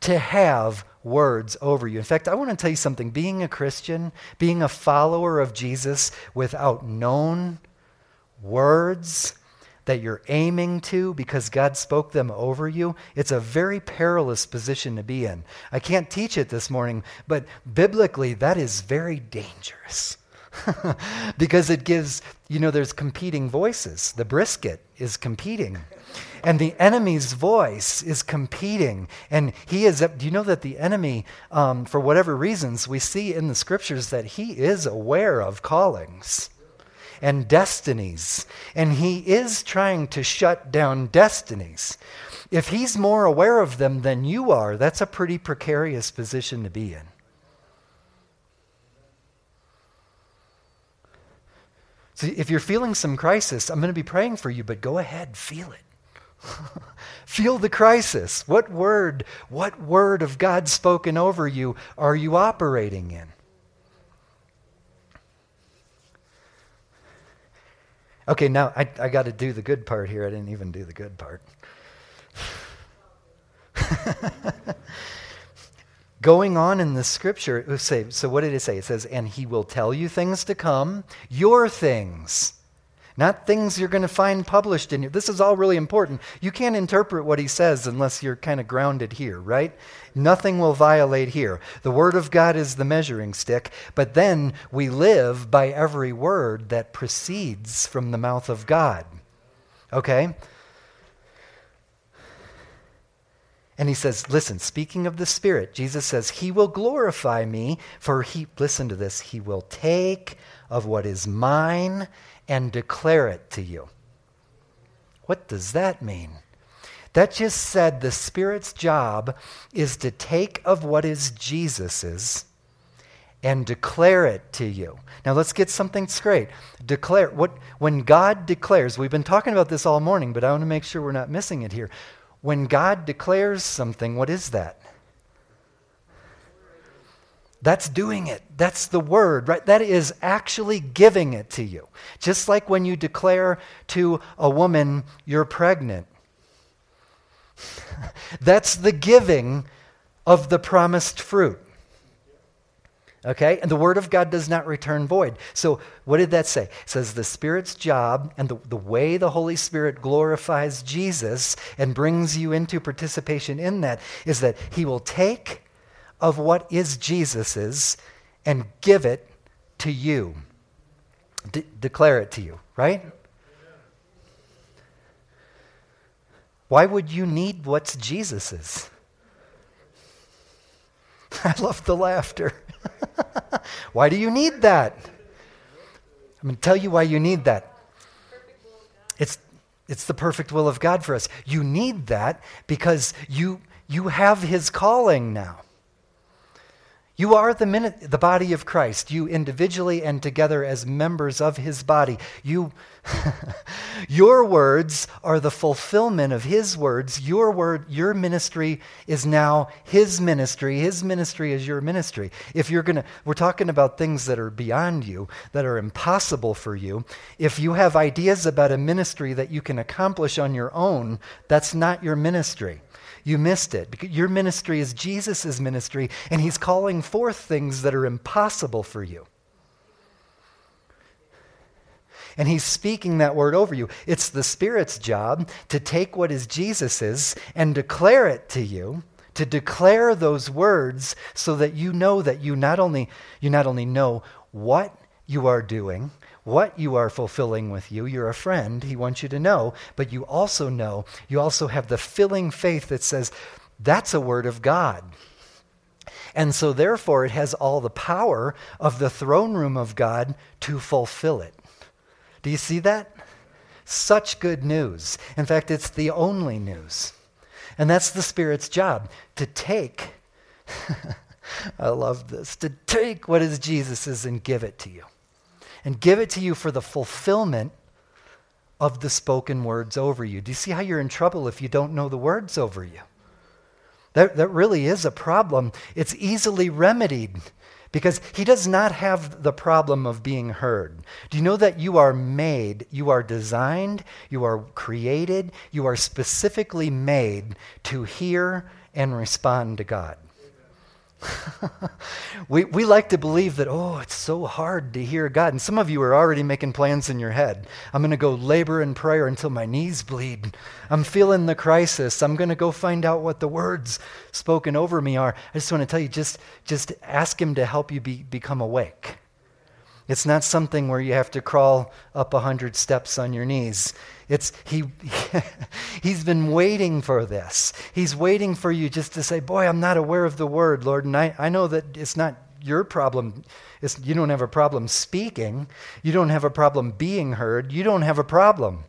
to have words over you. In fact, I want to tell you something. Being a Christian, being a follower of Jesus without known words that you're aiming to because God spoke them over you, it's a very perilous position to be in. I can't teach it this morning, but biblically, that is very dangerous. because it gives, you know, there's competing voices. The brisket is competing. And the enemy's voice is competing. And he is, do you know that the enemy, um, for whatever reasons, we see in the scriptures that he is aware of callings and destinies. And he is trying to shut down destinies. If he's more aware of them than you are, that's a pretty precarious position to be in. So if you're feeling some crisis, I'm going to be praying for you, but go ahead, feel it. feel the crisis. What word, what word of God spoken over you are you operating in? Okay, now I, I got to do the good part here. I didn't even do the good part. Going on in the scripture, say, so what did it say? It says, and he will tell you things to come, your things, not things you're going to find published in you. This is all really important. You can't interpret what he says unless you're kind of grounded here, right? Nothing will violate here. The word of God is the measuring stick, but then we live by every word that proceeds from the mouth of God. Okay? And he says, Listen, speaking of the Spirit, Jesus says, He will glorify me, for he, listen to this, He will take of what is mine and declare it to you. What does that mean? That just said the Spirit's job is to take of what is Jesus's and declare it to you. Now let's get something straight. Declare what when God declares, we've been talking about this all morning, but I want to make sure we're not missing it here. When God declares something, what is that? That's doing it. That's the word, right? That is actually giving it to you. Just like when you declare to a woman, you're pregnant. That's the giving of the promised fruit. Okay? And the word of God does not return void. So, what did that say? It says the Spirit's job and the, the way the Holy Spirit glorifies Jesus and brings you into participation in that is that He will take of what is Jesus's and give it to you, De- declare it to you, right? Why would you need what's Jesus's? I love the laughter. why do you need that? I'm going to tell you why you need that. It's, it's the perfect will of God for us. You need that because you, you have His calling now. You are the, the body of Christ, you individually and together as members of his body. You, your words are the fulfillment of his words. Your word, your ministry is now his ministry. His ministry is your ministry. If you're going to, we're talking about things that are beyond you, that are impossible for you. If you have ideas about a ministry that you can accomplish on your own, that's not your ministry you missed it. Because your ministry is Jesus' ministry, and He's calling forth things that are impossible for you. And He's speaking that word over you. It's the Spirit's job to take what is Jesus's and declare it to you to declare those words so that you know that you not only you not only know what you are doing what you are fulfilling with you. You're a friend, he wants you to know, but you also know, you also have the filling faith that says, that's a word of God. And so, therefore, it has all the power of the throne room of God to fulfill it. Do you see that? Such good news. In fact, it's the only news. And that's the Spirit's job to take, I love this, to take what is Jesus's and give it to you. And give it to you for the fulfillment of the spoken words over you. Do you see how you're in trouble if you don't know the words over you? That, that really is a problem. It's easily remedied because he does not have the problem of being heard. Do you know that you are made, you are designed, you are created, you are specifically made to hear and respond to God? we, we like to believe that, oh, it's so hard to hear God. And some of you are already making plans in your head. I'm going to go labor in prayer until my knees bleed. I'm feeling the crisis. I'm going to go find out what the words spoken over me are. I just want to tell you just, just ask Him to help you be, become awake. It's not something where you have to crawl up a hundred steps on your knees. It's he he's been waiting for this. He's waiting for you just to say, Boy, I'm not aware of the word, Lord, and I, I know that it's not your problem. It's, you don't have a problem speaking. You don't have a problem being heard. You don't have a problem.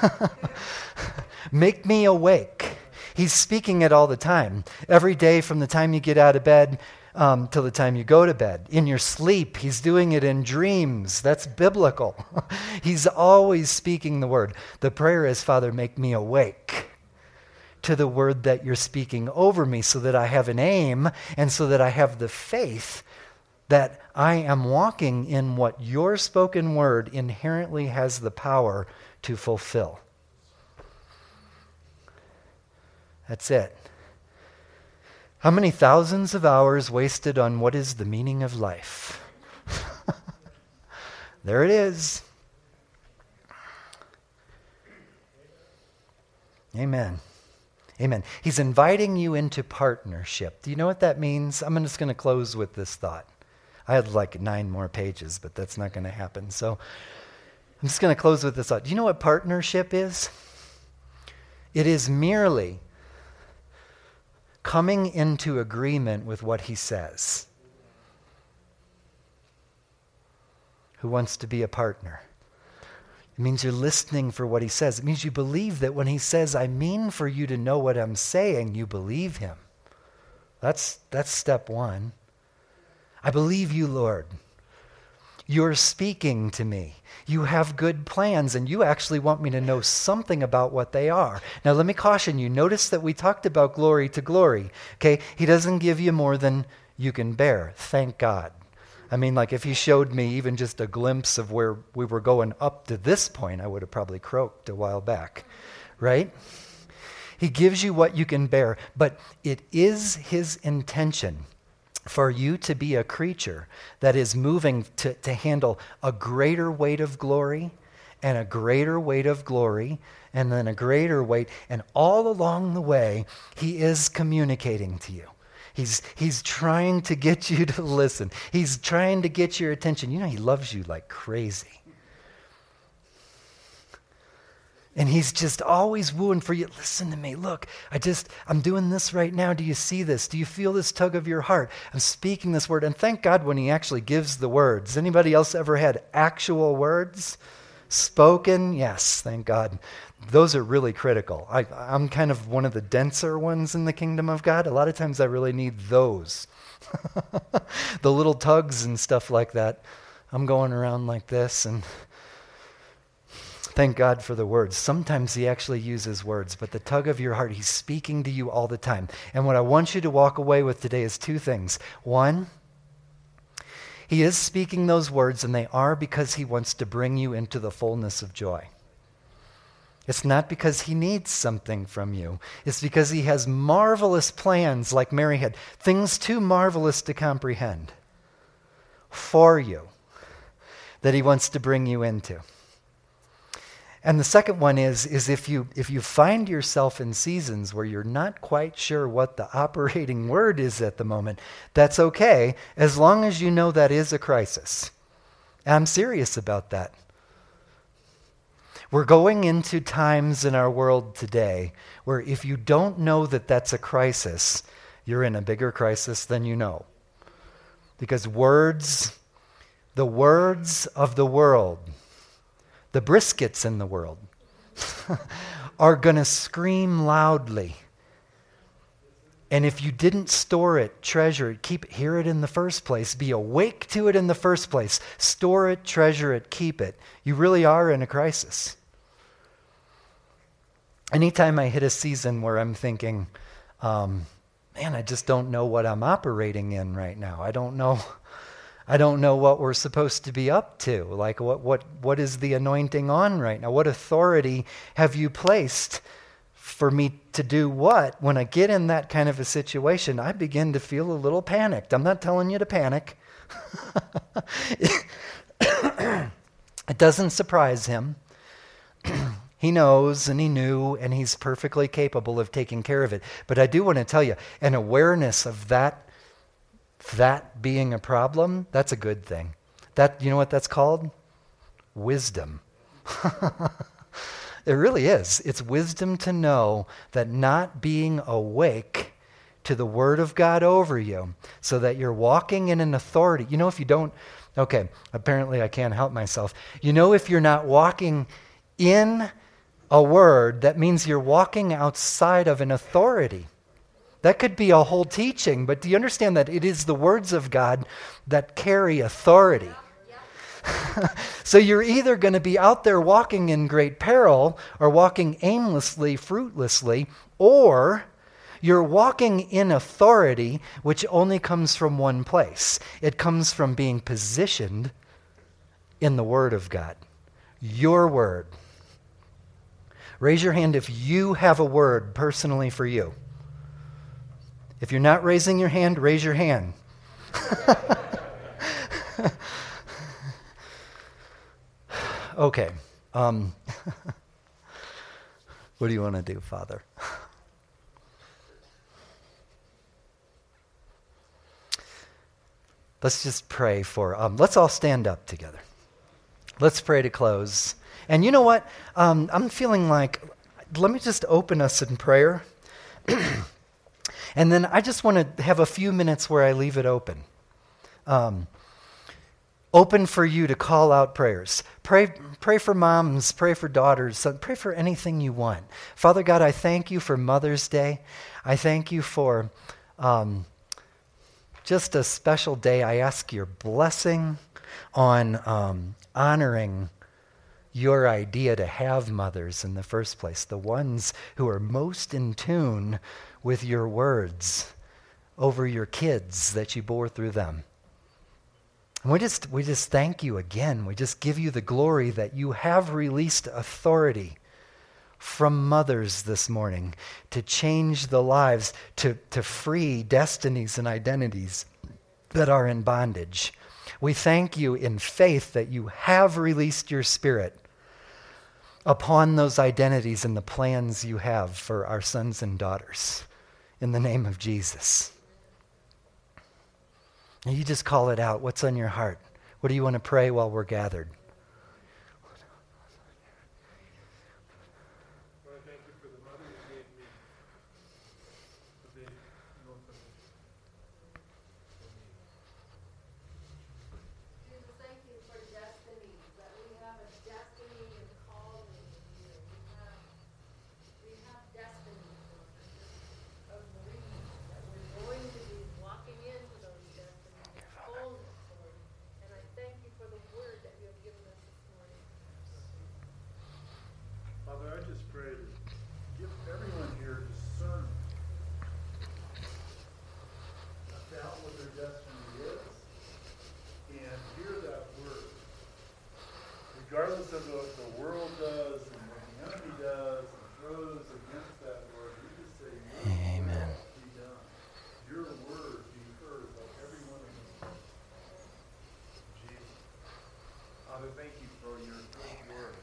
Make me awake. He's speaking it all the time. Every day from the time you get out of bed um, till the time you go to bed. In your sleep, he's doing it in dreams. That's biblical. he's always speaking the word. The prayer is, Father, make me awake to the word that you're speaking over me so that I have an aim and so that I have the faith that I am walking in what your spoken word inherently has the power to fulfill. That's it. How many thousands of hours wasted on what is the meaning of life? there it is. Amen. Amen. He's inviting you into partnership. Do you know what that means? I'm just going to close with this thought. I had like nine more pages, but that's not going to happen. So I'm just going to close with this thought. Do you know what partnership is? It is merely coming into agreement with what he says. Who wants to be a partner? It means you're listening for what he says. It means you believe that when he says, I mean for you to know what I'm saying, you believe him. That's, that's step one. I believe you, Lord. You're speaking to me. You have good plans, and you actually want me to know something about what they are. Now, let me caution you. Notice that we talked about glory to glory. Okay? He doesn't give you more than you can bear. Thank God. I mean, like if he showed me even just a glimpse of where we were going up to this point, I would have probably croaked a while back. Right? He gives you what you can bear, but it is his intention for you to be a creature that is moving to, to handle a greater weight of glory and a greater weight of glory and then a greater weight. And all along the way, he is communicating to you. He's, he's trying to get you to listen. He's trying to get your attention. You know, he loves you like crazy. And he's just always wooing for you. Listen to me. Look, I just, I'm doing this right now. Do you see this? Do you feel this tug of your heart? I'm speaking this word. And thank God when he actually gives the words. Anybody else ever had actual words spoken? Yes, thank God. Those are really critical. I, I'm kind of one of the denser ones in the kingdom of God. A lot of times I really need those. the little tugs and stuff like that. I'm going around like this and Thank God for the words. Sometimes he actually uses words, but the tug of your heart, he's speaking to you all the time. And what I want you to walk away with today is two things. One, he is speaking those words, and they are because he wants to bring you into the fullness of joy. It's not because he needs something from you. It's because he has marvelous plans, like Mary had, things too marvelous to comprehend for you that he wants to bring you into. And the second one is, is if, you, if you find yourself in seasons where you're not quite sure what the operating word is at the moment, that's okay, as long as you know that is a crisis. And I'm serious about that. We're going into times in our world today where if you don't know that that's a crisis, you're in a bigger crisis than you know. Because words, the words of the world, the briskets in the world are going to scream loudly And if you didn't store it, treasure it, keep it, hear it in the first place, be awake to it in the first place, store it, treasure it, keep it, you really are in a crisis. Anytime I hit a season where I'm thinking, um, man, I just don't know what I'm operating in right now. I don't know. I don't know what we're supposed to be up to. Like, what, what, what is the anointing on right now? What authority have you placed for me to do what? When I get in that kind of a situation, I begin to feel a little panicked. I'm not telling you to panic. it doesn't surprise him. he knows and he knew and he's perfectly capable of taking care of it. But I do want to tell you an awareness of that that being a problem, that's a good thing. That you know what that's called? Wisdom. it really is. It's wisdom to know that not being awake to the word of God over you so that you're walking in an authority. You know if you don't okay, apparently I can't help myself. You know if you're not walking in a word, that means you're walking outside of an authority. That could be a whole teaching, but do you understand that it is the words of God that carry authority? so you're either going to be out there walking in great peril or walking aimlessly, fruitlessly, or you're walking in authority, which only comes from one place. It comes from being positioned in the Word of God. Your Word. Raise your hand if you have a word personally for you. If you're not raising your hand, raise your hand. okay. Um, what do you want to do, Father? Let's just pray for. Um, let's all stand up together. Let's pray to close. And you know what? Um, I'm feeling like, let me just open us in prayer. And then I just want to have a few minutes where I leave it open. Um, open for you to call out prayers. Pray, pray for moms, pray for daughters, pray for anything you want. Father God, I thank you for Mother's Day. I thank you for um, just a special day. I ask your blessing on um, honoring your idea to have mothers in the first place, the ones who are most in tune with your words over your kids that you bore through them. And we just, we just thank you again. We just give you the glory that you have released authority from mothers this morning to change the lives, to, to free destinies and identities that are in bondage. We thank you in faith that you have released your spirit upon those identities and the plans you have for our sons and daughters in the name of Jesus. And you just call it out. What's on your heart? What do you want to pray while we're gathered? regardless of what the world does and what the enemy does and throws against that word, we just say, Your Amen. will be done. Your word be heard by every one of us. Jesus. Father, thank you for your good word,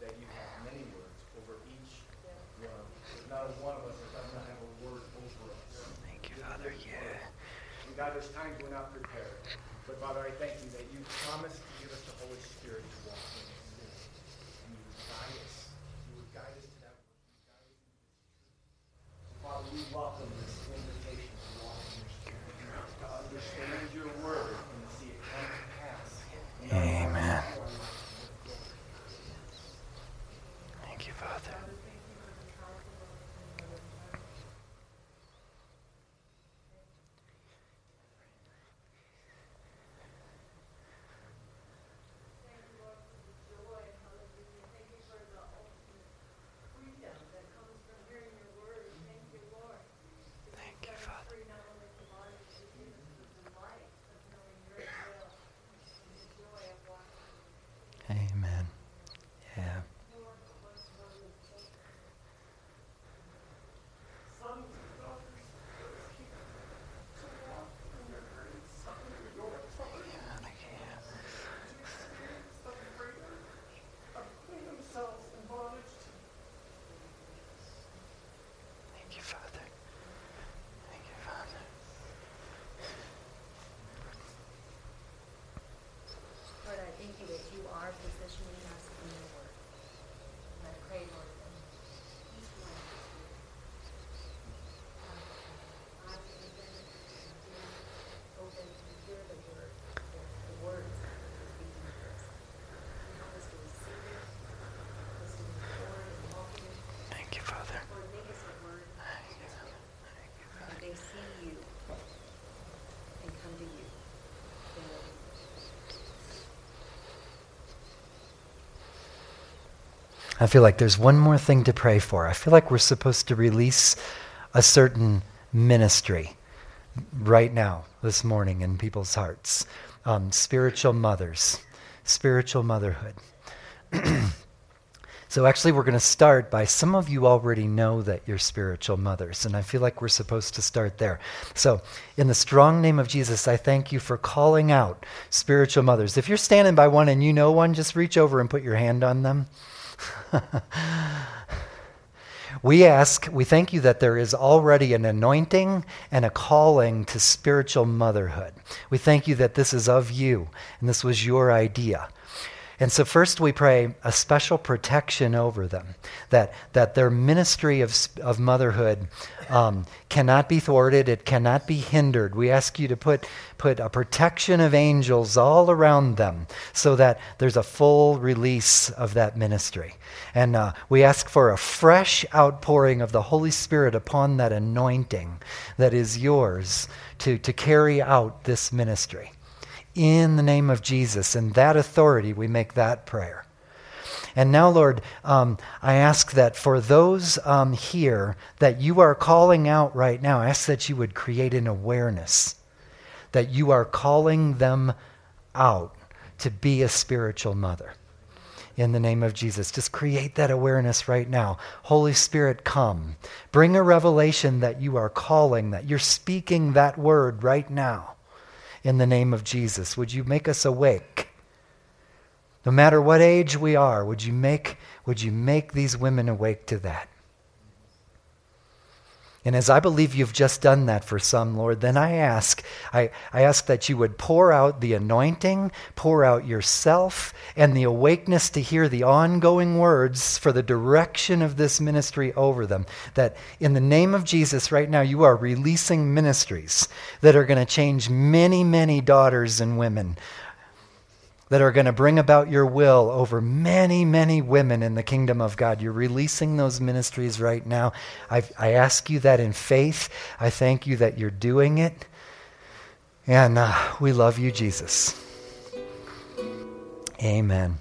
that you have many words over each one. There's not one of us that does not have a word over us. Thank you, Father. Yeah. There's times we're not prepared. But Father, I thank you that you promised to give us the Holy Spirit to walk in. we welcome this invitation to walk in your spirit, to understand your word and to see it come to pass. Amen. Thank you, Father. Positioning us in your word. And I pray, that each one of us would have eyes open and ears open to hear the word, the, the words that you're speaking to us. And help us to receive it, help us to move forward and welcome it. Thank you, Father. Lord, make us a word that they see you and come to you. daily. I feel like there's one more thing to pray for. I feel like we're supposed to release a certain ministry right now, this morning, in people's hearts. Um, spiritual mothers, spiritual motherhood. so, actually, we're going to start by some of you already know that you're spiritual mothers, and I feel like we're supposed to start there. So, in the strong name of Jesus, I thank you for calling out spiritual mothers. If you're standing by one and you know one, just reach over and put your hand on them. we ask, we thank you that there is already an anointing and a calling to spiritual motherhood. We thank you that this is of you and this was your idea. And so, first, we pray a special protection over them, that, that their ministry of, of motherhood um, cannot be thwarted, it cannot be hindered. We ask you to put, put a protection of angels all around them so that there's a full release of that ministry. And uh, we ask for a fresh outpouring of the Holy Spirit upon that anointing that is yours to, to carry out this ministry in the name of Jesus. And that authority, we make that prayer. And now, Lord, um, I ask that for those um, here that you are calling out right now, I ask that you would create an awareness that you are calling them out to be a spiritual mother. In the name of Jesus, just create that awareness right now. Holy Spirit, come. Bring a revelation that you are calling, that you're speaking that word right now in the name of Jesus. Would you make us awake? No matter what age we are, would you make, would you make these women awake to that? And as I believe you've just done that for some, Lord, then I ask, I, I ask that you would pour out the anointing, pour out yourself, and the awakeness to hear the ongoing words for the direction of this ministry over them. That in the name of Jesus, right now, you are releasing ministries that are going to change many, many daughters and women that are going to bring about your will over many, many women in the kingdom of God. You're releasing those ministries right now. I, I ask you that in faith. I thank you that you're doing it. And uh, we love you, Jesus. Amen.